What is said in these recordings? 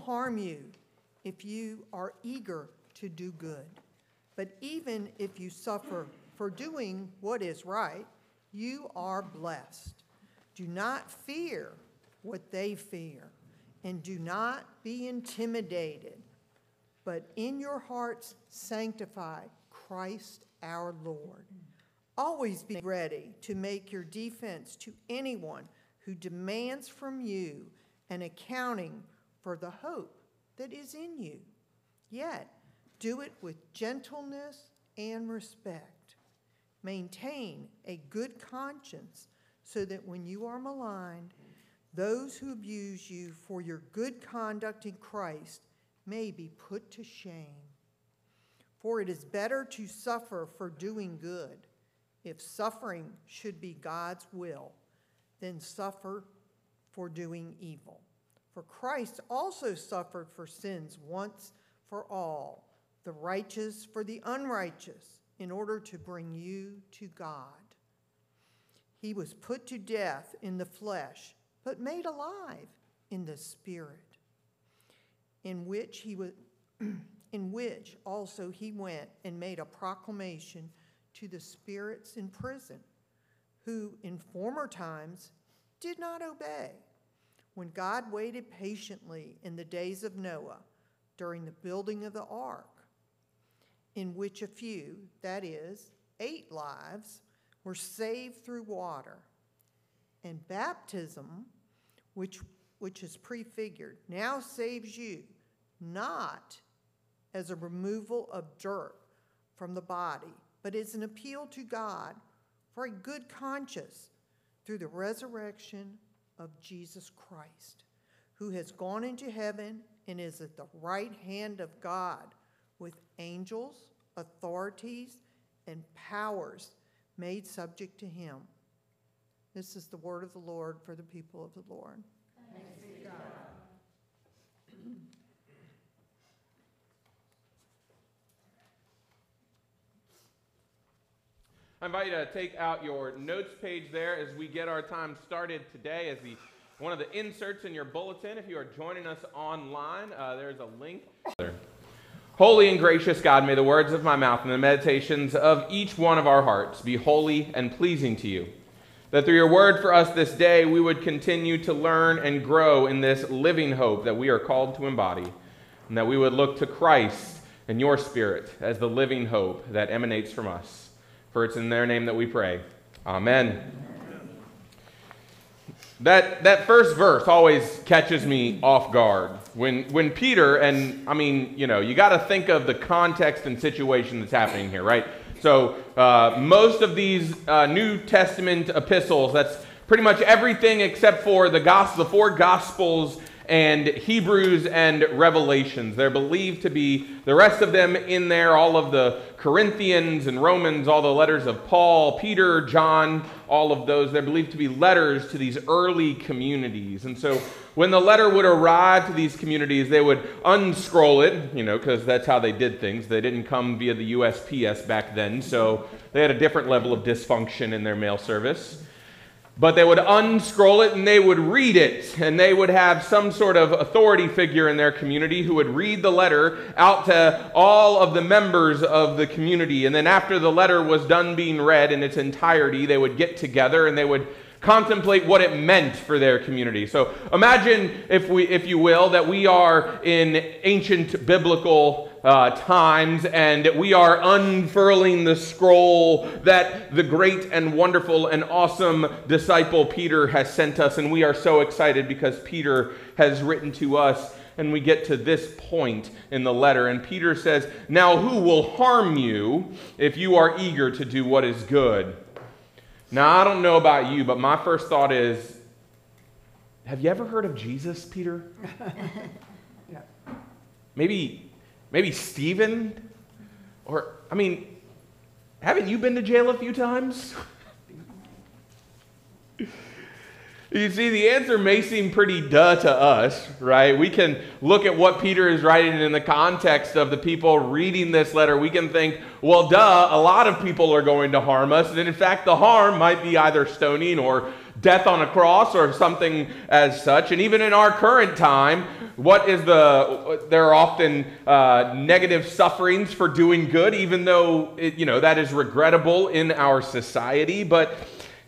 Harm you if you are eager to do good? But even if you suffer for doing what is right, you are blessed. Do not fear what they fear, and do not be intimidated, but in your hearts sanctify Christ our Lord. Always be ready to make your defense to anyone who demands from you an accounting for the hope that is in you. Yet, do it with gentleness and respect. Maintain a good conscience so that when you are maligned, those who abuse you for your good conduct in Christ may be put to shame. For it is better to suffer for doing good if suffering should be God's will, than suffer for doing evil. For Christ also suffered for sins once for all, the righteous for the unrighteous, in order to bring you to God. He was put to death in the flesh, but made alive in the spirit, in which he was in which also he went and made a proclamation to the spirits in prison, who in former times did not obey, when God waited patiently in the days of Noah during the building of the ark, in which a few, that is, eight lives, were saved through water. And baptism, which, which is prefigured, now saves you, not as a removal of dirt from the body but as an appeal to God for a good conscience through the resurrection of Jesus Christ, who has gone into heaven and is at the right hand of God with angels, authorities, and powers made subject to him. This is the word of the Lord for the people of the Lord. I invite you to take out your notes page there as we get our time started today as the one of the inserts in your bulletin. If you are joining us online, uh, there's a link. Holy and gracious God, may the words of my mouth and the meditations of each one of our hearts be holy and pleasing to you. That through your word for us this day, we would continue to learn and grow in this living hope that we are called to embody, and that we would look to Christ and your spirit as the living hope that emanates from us. For it's in their name that we pray. Amen. That, that first verse always catches me off guard. When, when Peter, and I mean, you know, you got to think of the context and situation that's happening here, right? So, uh, most of these uh, New Testament epistles, that's pretty much everything except for the gospel, the four gospels and Hebrews and Revelations. They're believed to be the rest of them in there, all of the Corinthians and Romans, all the letters of Paul, Peter, John, all of those. They're believed to be letters to these early communities. And so when the letter would arrive to these communities, they would unscroll it, you know, because that's how they did things. They didn't come via the USPS back then, so they had a different level of dysfunction in their mail service. But they would unscroll it and they would read it. And they would have some sort of authority figure in their community who would read the letter out to all of the members of the community. And then after the letter was done being read in its entirety, they would get together and they would contemplate what it meant for their community. So imagine, if, we, if you will, that we are in ancient biblical uh, times and we are unfurling the scroll that the great and wonderful and awesome disciple Peter has sent us. And we are so excited because Peter has written to us. And we get to this point in the letter, and Peter says, Now who will harm you if you are eager to do what is good? Now, I don't know about you, but my first thought is have you ever heard of Jesus, Peter? yeah. Maybe, maybe Stephen? Or, I mean, haven't you been to jail a few times? You see, the answer may seem pretty duh to us, right? We can look at what Peter is writing in the context of the people reading this letter. We can think, well, duh, a lot of people are going to harm us. And in fact, the harm might be either stoning or death on a cross or something as such. And even in our current time, what is the, there are often uh, negative sufferings for doing good, even though, it, you know, that is regrettable in our society. But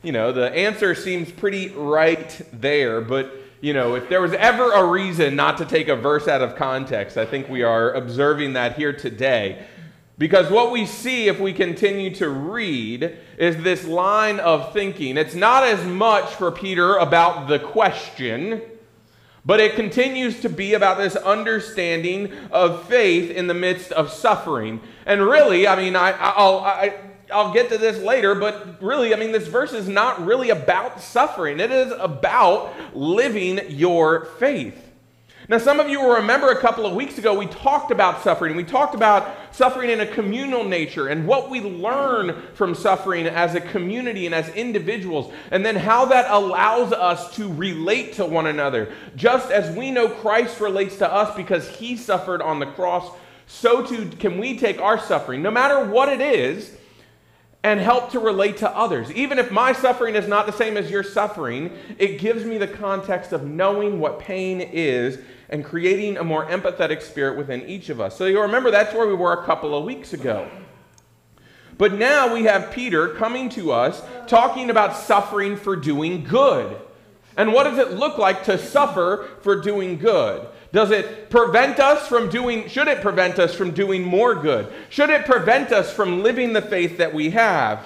you know, the answer seems pretty right there, but you know, if there was ever a reason not to take a verse out of context, I think we are observing that here today. Because what we see if we continue to read is this line of thinking. It's not as much for Peter about the question, but it continues to be about this understanding of faith in the midst of suffering. And really, I mean, I, I'll, I, I'll get to this later, but really, I mean, this verse is not really about suffering. It is about living your faith. Now, some of you will remember a couple of weeks ago, we talked about suffering. We talked about suffering in a communal nature and what we learn from suffering as a community and as individuals, and then how that allows us to relate to one another. Just as we know Christ relates to us because he suffered on the cross, so too can we take our suffering, no matter what it is and help to relate to others. Even if my suffering is not the same as your suffering, it gives me the context of knowing what pain is and creating a more empathetic spirit within each of us. So you'll remember that's where we were a couple of weeks ago. But now we have Peter coming to us talking about suffering for doing good. And what does it look like to suffer for doing good? Does it prevent us from doing, should it prevent us from doing more good? Should it prevent us from living the faith that we have?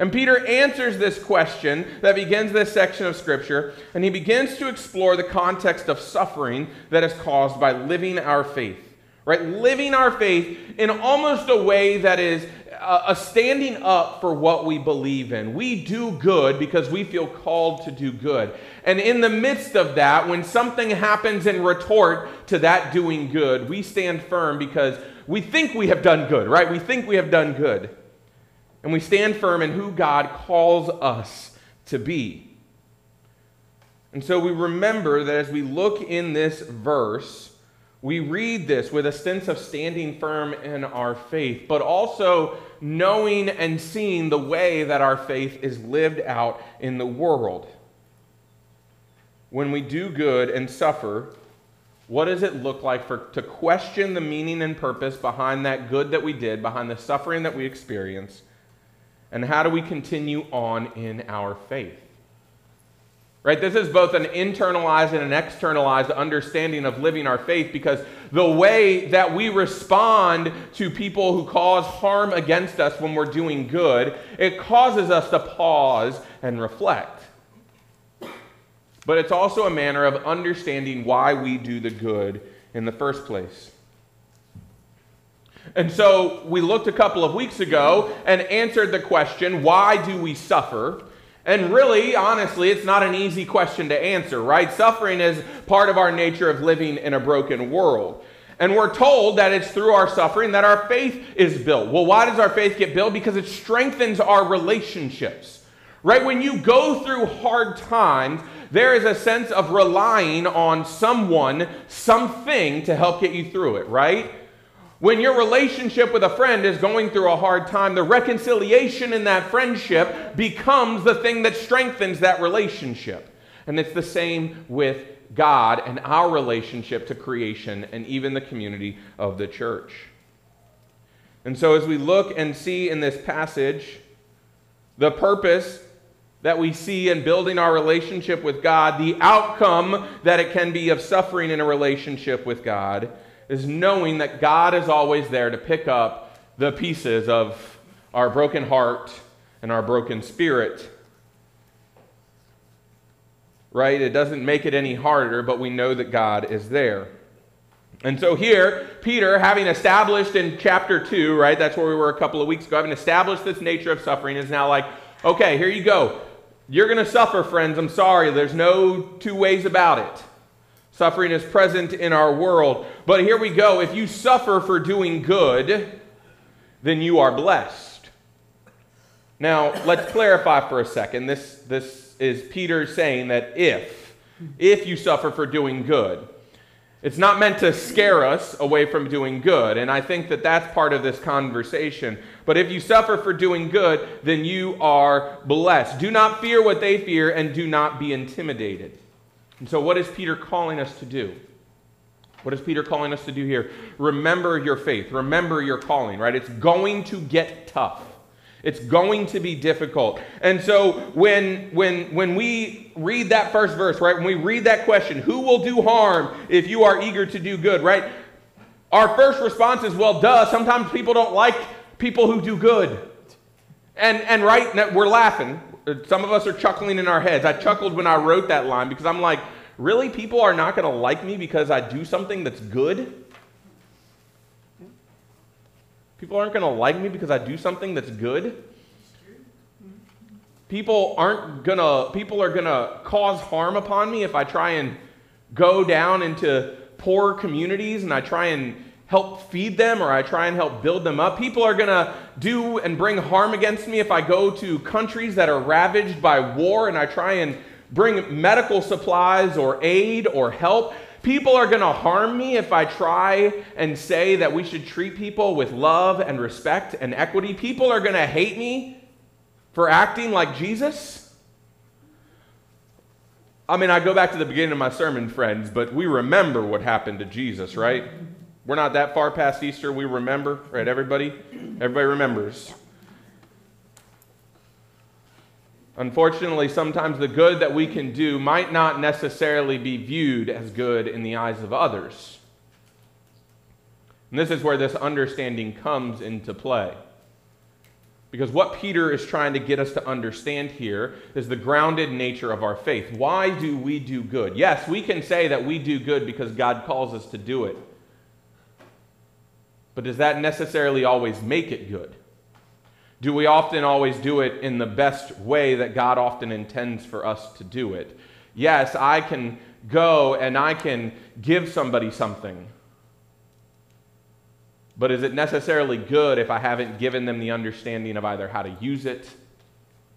And Peter answers this question that begins this section of Scripture, and he begins to explore the context of suffering that is caused by living our faith. Right? Living our faith in almost a way that is a standing up for what we believe in. We do good because we feel called to do good. And in the midst of that, when something happens in retort to that doing good, we stand firm because we think we have done good, right? We think we have done good. And we stand firm in who God calls us to be. And so we remember that as we look in this verse, we read this with a sense of standing firm in our faith, but also knowing and seeing the way that our faith is lived out in the world. When we do good and suffer, what does it look like for, to question the meaning and purpose behind that good that we did, behind the suffering that we experience? And how do we continue on in our faith? Right? This is both an internalized and an externalized understanding of living our faith because the way that we respond to people who cause harm against us when we're doing good, it causes us to pause and reflect. But it's also a manner of understanding why we do the good in the first place. And so we looked a couple of weeks ago and answered the question why do we suffer? And really, honestly, it's not an easy question to answer, right? Suffering is part of our nature of living in a broken world. And we're told that it's through our suffering that our faith is built. Well, why does our faith get built? Because it strengthens our relationships. Right? When you go through hard times, there is a sense of relying on someone, something to help get you through it, right? When your relationship with a friend is going through a hard time, the reconciliation in that friendship becomes the thing that strengthens that relationship. And it's the same with God and our relationship to creation and even the community of the church. And so, as we look and see in this passage, the purpose that we see in building our relationship with God, the outcome that it can be of suffering in a relationship with God, is knowing that God is always there to pick up the pieces of our broken heart and our broken spirit. Right? It doesn't make it any harder, but we know that God is there. And so here, Peter, having established in chapter 2, right, that's where we were a couple of weeks ago, having established this nature of suffering, is now like, okay, here you go. You're going to suffer, friends. I'm sorry. There's no two ways about it. Suffering is present in our world. But here we go. If you suffer for doing good, then you are blessed. Now, let's clarify for a second. This, this is Peter saying that if, if you suffer for doing good, it's not meant to scare us away from doing good. And I think that that's part of this conversation. But if you suffer for doing good, then you are blessed. Do not fear what they fear and do not be intimidated. And so, what is Peter calling us to do? What is Peter calling us to do here? Remember your faith. Remember your calling, right? It's going to get tough. It's going to be difficult. And so when when when we read that first verse, right? When we read that question, who will do harm if you are eager to do good, right? Our first response is, well, duh, sometimes people don't like people who do good. And and right, we're laughing. Uh, some of us are chuckling in our heads. I chuckled when I wrote that line because I'm like, really? People are not going to like me because I do something that's good? People aren't going to like me because I do something that's good? People aren't going to people are going to cause harm upon me if I try and go down into poor communities and I try and help feed them or I try and help build them up. People are going to do and bring harm against me if I go to countries that are ravaged by war and I try and bring medical supplies or aid or help. People are going to harm me if I try and say that we should treat people with love and respect and equity. People are going to hate me for acting like Jesus. I mean, I go back to the beginning of my sermon, friends, but we remember what happened to Jesus, right? We're not that far past Easter. We remember, right? Everybody? Everybody remembers. Unfortunately, sometimes the good that we can do might not necessarily be viewed as good in the eyes of others. And this is where this understanding comes into play. Because what Peter is trying to get us to understand here is the grounded nature of our faith. Why do we do good? Yes, we can say that we do good because God calls us to do it. But does that necessarily always make it good? Do we often always do it in the best way that God often intends for us to do it? Yes, I can go and I can give somebody something. But is it necessarily good if I haven't given them the understanding of either how to use it,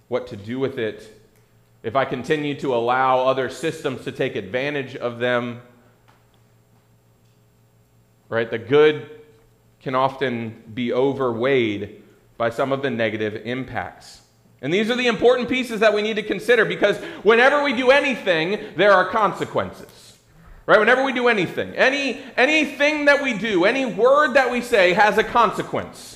what to do with it, if I continue to allow other systems to take advantage of them? Right? The good can often be overweighed by some of the negative impacts. And these are the important pieces that we need to consider because whenever we do anything, there are consequences. Right? Whenever we do anything, any anything that we do, any word that we say has a consequence.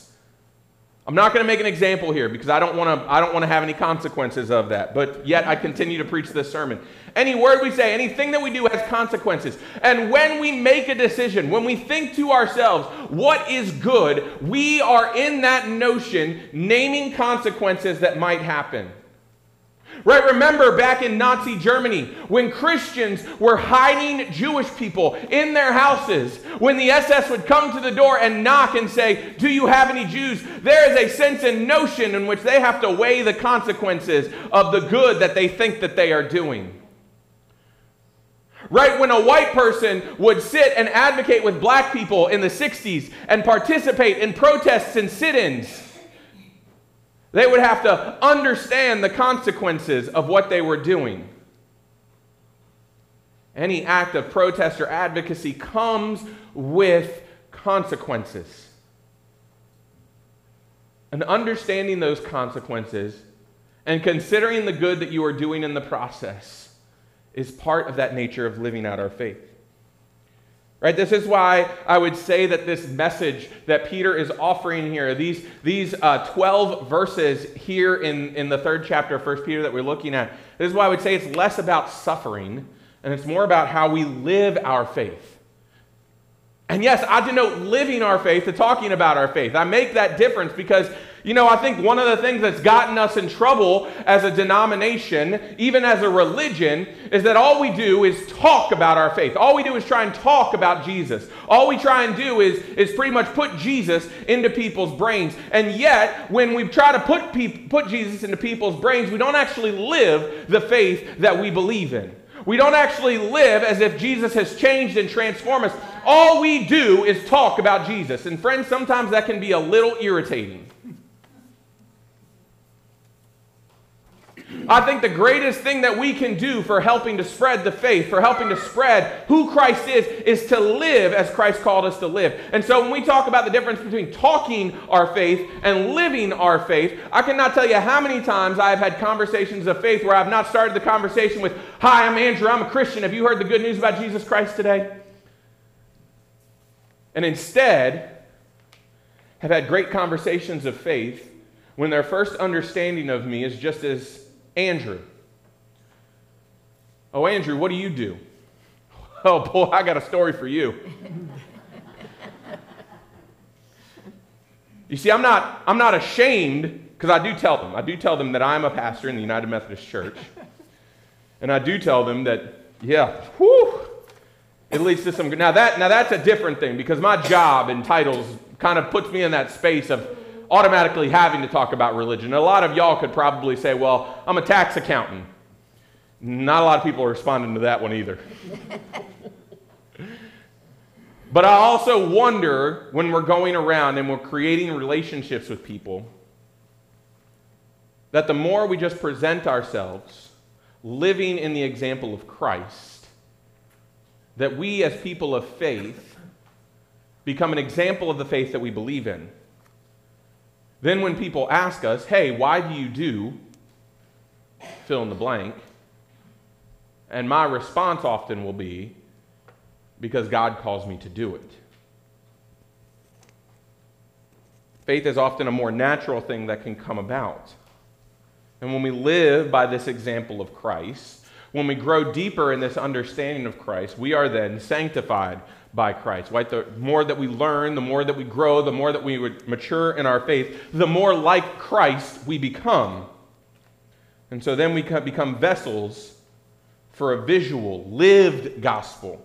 I'm not going to make an example here because I don't want to I don't want to have any consequences of that. But yet I continue to preach this sermon. Any word we say, anything that we do has consequences. And when we make a decision, when we think to ourselves, what is good, we are in that notion naming consequences that might happen. Right? Remember back in Nazi Germany when Christians were hiding Jewish people in their houses, when the SS would come to the door and knock and say, Do you have any Jews? There is a sense and notion in which they have to weigh the consequences of the good that they think that they are doing. Right when a white person would sit and advocate with black people in the 60s and participate in protests and sit ins they would have to understand the consequences of what they were doing. Any act of protest or advocacy comes with consequences. And understanding those consequences and considering the good that you are doing in the process is part of that nature of living out our faith. Right? This is why I would say that this message that Peter is offering here, these, these uh, 12 verses here in, in the third chapter of 1 Peter that we're looking at, this is why I would say it's less about suffering and it's more about how we live our faith. And yes, I denote living our faith to talking about our faith. I make that difference because you know, I think one of the things that's gotten us in trouble as a denomination, even as a religion, is that all we do is talk about our faith. All we do is try and talk about Jesus. All we try and do is, is pretty much put Jesus into people's brains. And yet, when we try to put, pe- put Jesus into people's brains, we don't actually live the faith that we believe in. We don't actually live as if Jesus has changed and transformed us. All we do is talk about Jesus. And friends, sometimes that can be a little irritating. I think the greatest thing that we can do for helping to spread the faith, for helping to spread who Christ is, is to live as Christ called us to live. And so when we talk about the difference between talking our faith and living our faith, I cannot tell you how many times I've had conversations of faith where I've not started the conversation with, Hi, I'm Andrew, I'm a Christian. Have you heard the good news about Jesus Christ today? And instead, have had great conversations of faith when their first understanding of me is just as Andrew. Oh, Andrew, what do you do? Oh, boy, I got a story for you. you see, I'm not, I'm not ashamed because I do tell them. I do tell them that I'm a pastor in the United Methodist Church. And I do tell them that, yeah, whew, it leads to some. Now, that, now that's a different thing because my job and titles kind of puts me in that space of automatically having to talk about religion. A lot of y'all could probably say, well, I'm a tax accountant. Not a lot of people are responding to that one either. but I also wonder when we're going around and we're creating relationships with people that the more we just present ourselves living in the example of Christ, that we as people of faith become an example of the faith that we believe in. Then, when people ask us, hey, why do you do fill in the blank? And my response often will be, because God calls me to do it. Faith is often a more natural thing that can come about. And when we live by this example of Christ, when we grow deeper in this understanding of Christ, we are then sanctified by Christ. Right? The more that we learn, the more that we grow, the more that we would mature in our faith, the more like Christ we become. And so then we become vessels for a visual, lived gospel.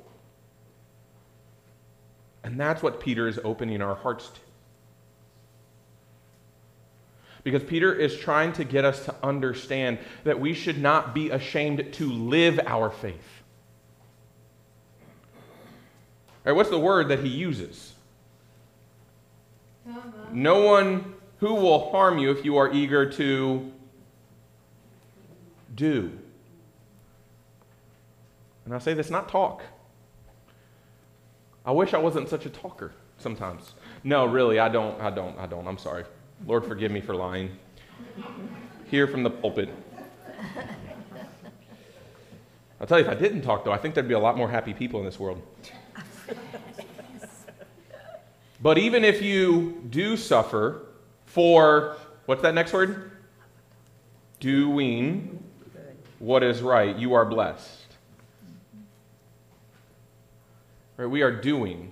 And that's what Peter is opening our hearts to. Because Peter is trying to get us to understand that we should not be ashamed to live our faith. Right, what's the word that he uses? No one who will harm you if you are eager to do. And I say this not talk. I wish I wasn't such a talker sometimes. No, really, I don't, I don't, I don't. I'm sorry. Lord, forgive me for lying. Here from the pulpit. I'll tell you, if I didn't talk, though, I think there'd be a lot more happy people in this world. But even if you do suffer for, what's that next word? Doing what is right, you are blessed. Right, we are doing.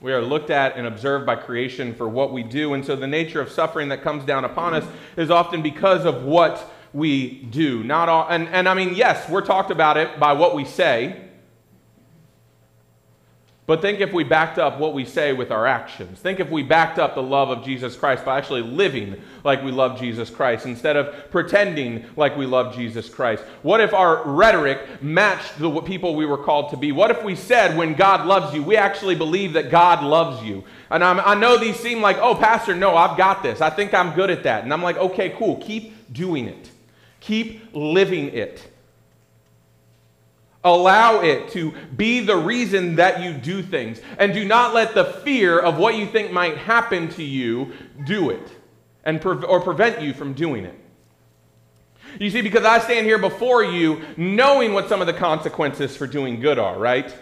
We are looked at and observed by creation for what we do. And so the nature of suffering that comes down upon us is often because of what we do. Not all, and, and I mean, yes, we're talked about it by what we say. But think if we backed up what we say with our actions. Think if we backed up the love of Jesus Christ by actually living like we love Jesus Christ instead of pretending like we love Jesus Christ. What if our rhetoric matched the people we were called to be? What if we said, when God loves you, we actually believe that God loves you? And I'm, i know these seem like, oh, Pastor, no, I've got this. I think I'm good at that. And I'm like, okay, cool. Keep doing it, keep living it. Allow it to be the reason that you do things. And do not let the fear of what you think might happen to you do it and pre- or prevent you from doing it. You see, because I stand here before you knowing what some of the consequences for doing good are, right?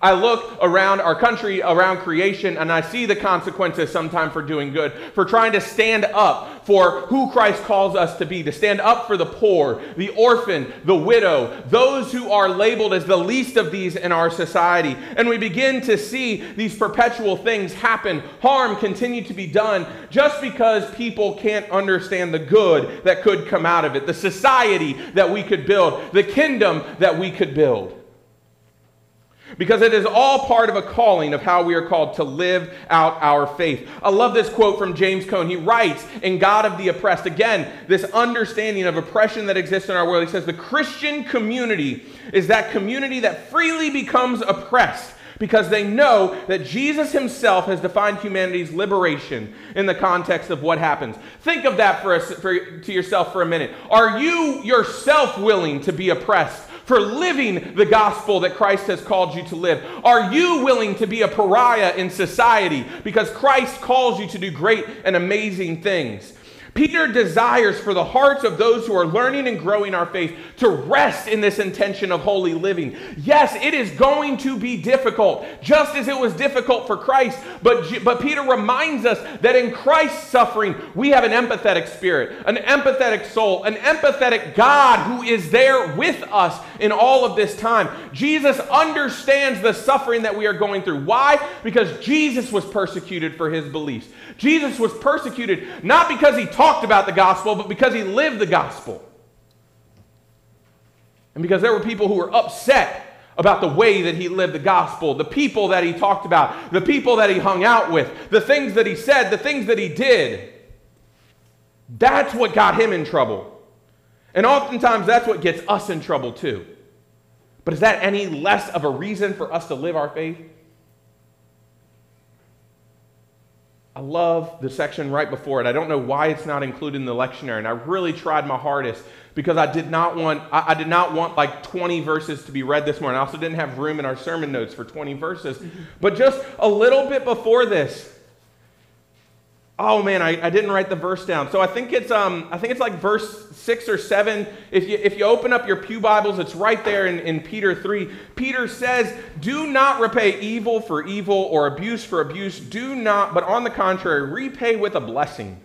I look around our country, around creation, and I see the consequences sometimes for doing good, for trying to stand up for who Christ calls us to be, to stand up for the poor, the orphan, the widow, those who are labeled as the least of these in our society. And we begin to see these perpetual things happen, harm continue to be done, just because people can't understand the good that could come out of it, the society that we could build, the kingdom that we could build. Because it is all part of a calling of how we are called to live out our faith. I love this quote from James Cone. He writes, In God of the oppressed, again, this understanding of oppression that exists in our world. He says, The Christian community is that community that freely becomes oppressed because they know that Jesus himself has defined humanity's liberation in the context of what happens. Think of that for, us, for to yourself for a minute. Are you yourself willing to be oppressed for living the gospel that Christ has called you to live? Are you willing to be a pariah in society because Christ calls you to do great and amazing things? Peter desires for the hearts of those who are learning and growing our faith to rest in this intention of holy living. Yes, it is going to be difficult, just as it was difficult for Christ. But, but Peter reminds us that in Christ's suffering, we have an empathetic spirit, an empathetic soul, an empathetic God who is there with us in all of this time. Jesus understands the suffering that we are going through. Why? Because Jesus was persecuted for his beliefs. Jesus was persecuted not because he talked about the gospel, but because he lived the gospel. And because there were people who were upset about the way that he lived the gospel, the people that he talked about, the people that he hung out with, the things that he said, the things that he did. That's what got him in trouble. And oftentimes that's what gets us in trouble too. But is that any less of a reason for us to live our faith? I love the section right before it. I don't know why it's not included in the lectionary, and I really tried my hardest because I did not want I, I, did not want like 20 verses to be read this morning. I also didn't have room in our sermon notes for 20 verses. Mm-hmm. But just a little bit before this, Oh man, I, I didn't write the verse down. So I think it's um I think it's like verse six or seven. If you if you open up your Pew Bibles, it's right there in, in Peter 3. Peter says, Do not repay evil for evil or abuse for abuse. Do not, but on the contrary, repay with a blessing.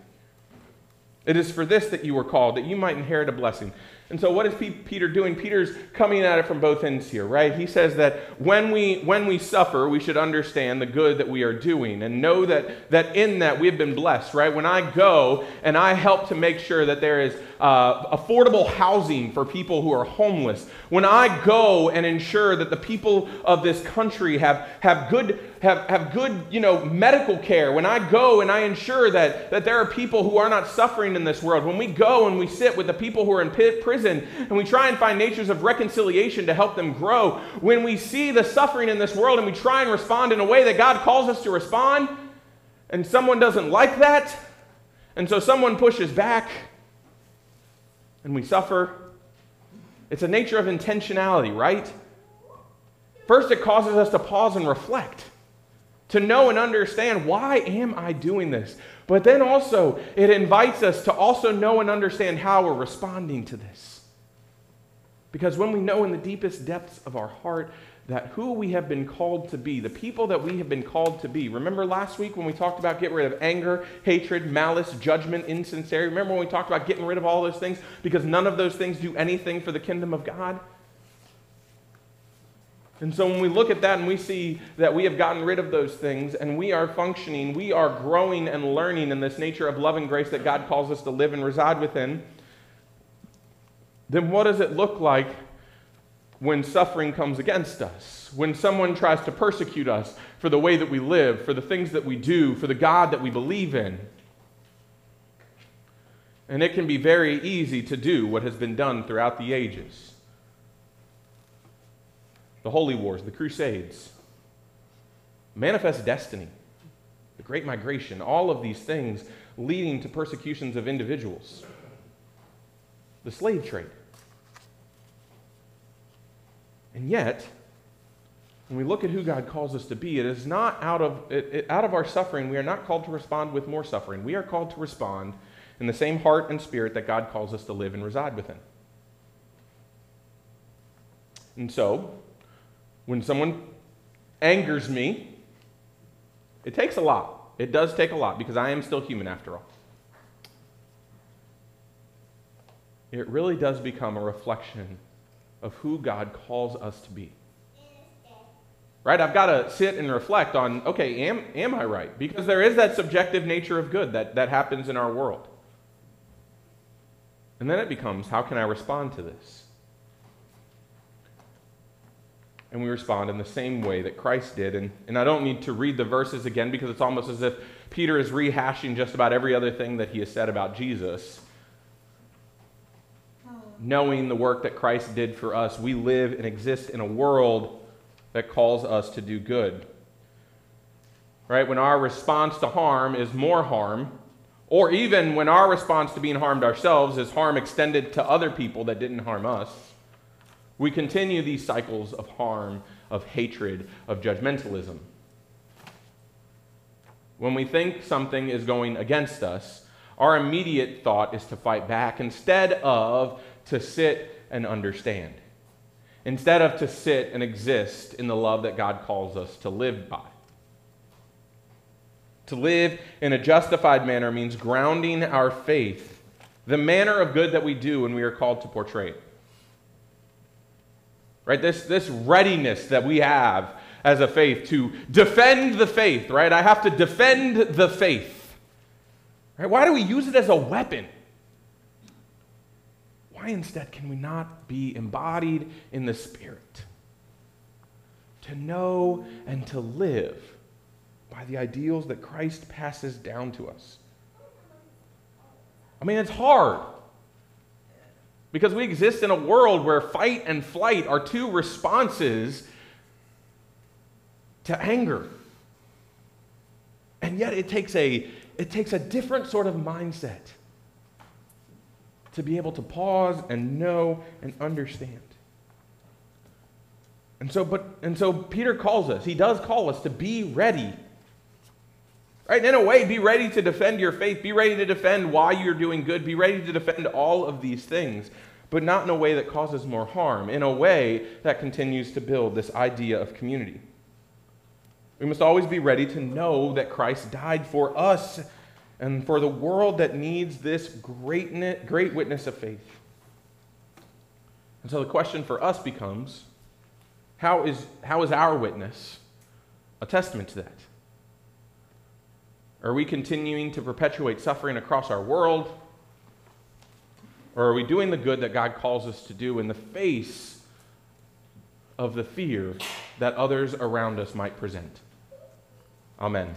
It is for this that you were called, that you might inherit a blessing. And so, what is Peter doing? Peter's coming at it from both ends here, right? He says that when we, when we suffer, we should understand the good that we are doing and know that, that in that we have been blessed, right? When I go and I help to make sure that there is uh, affordable housing for people who are homeless, when I go and ensure that the people of this country have, have good have, have good, you know, medical care, when I go and I ensure that, that there are people who are not suffering in this world, when we go and we sit with the people who are in prison and we try and find natures of reconciliation to help them grow, when we see the suffering in this world and we try and respond in a way that God calls us to respond, and someone doesn't like that, and so someone pushes back, and we suffer, it's a nature of intentionality, right? First, it causes us to pause and reflect to know and understand why am I doing this? But then also, it invites us to also know and understand how we're responding to this. Because when we know in the deepest depths of our heart that who we have been called to be, the people that we have been called to be. Remember last week when we talked about getting rid of anger, hatred, malice, judgment, insincerity? Remember when we talked about getting rid of all those things because none of those things do anything for the kingdom of God? And so when we look at that and we see that we have gotten rid of those things and we are functioning, we are growing and learning in this nature of love and grace that God calls us to live and reside within, then what does it look like when suffering comes against us? When someone tries to persecute us for the way that we live, for the things that we do, for the God that we believe in? And it can be very easy to do what has been done throughout the ages the Holy Wars, the Crusades, Manifest Destiny, the Great Migration, all of these things leading to persecutions of individuals, the slave trade. And yet, when we look at who God calls us to be, it is not out of, it, it, out of our suffering, we are not called to respond with more suffering. We are called to respond in the same heart and spirit that God calls us to live and reside within. And so, when someone angers me, it takes a lot. It does take a lot because I am still human after all. It really does become a reflection of who God calls us to be. Right? I've got to sit and reflect on okay, am, am I right? Because there is that subjective nature of good that, that happens in our world. And then it becomes how can I respond to this? And we respond in the same way that Christ did. And, and I don't need to read the verses again because it's almost as if Peter is rehashing just about every other thing that he has said about Jesus. Knowing the work that Christ did for us, we live and exist in a world that calls us to do good. Right? When our response to harm is more harm, or even when our response to being harmed ourselves is harm extended to other people that didn't harm us, we continue these cycles of harm, of hatred, of judgmentalism. When we think something is going against us, our immediate thought is to fight back instead of to sit and understand instead of to sit and exist in the love that God calls us to live by. To live in a justified manner means grounding our faith, the manner of good that we do when we are called to portray it. Right? This, this readiness that we have as a faith to defend the faith, right? I have to defend the faith. Right? Why do we use it as a weapon? Why instead can we not be embodied in the Spirit? To know and to live by the ideals that Christ passes down to us. I mean, it's hard. Because we exist in a world where fight and flight are two responses to anger. And yet it takes a, it takes a different sort of mindset to be able to pause and know and understand. And so, but, and so Peter calls us, he does call us to be ready. Right? In a way, be ready to defend your faith. Be ready to defend why you're doing good. Be ready to defend all of these things, but not in a way that causes more harm, in a way that continues to build this idea of community. We must always be ready to know that Christ died for us and for the world that needs this great, great witness of faith. And so the question for us becomes how is, how is our witness a testament to that? Are we continuing to perpetuate suffering across our world? Or are we doing the good that God calls us to do in the face of the fear that others around us might present? Amen.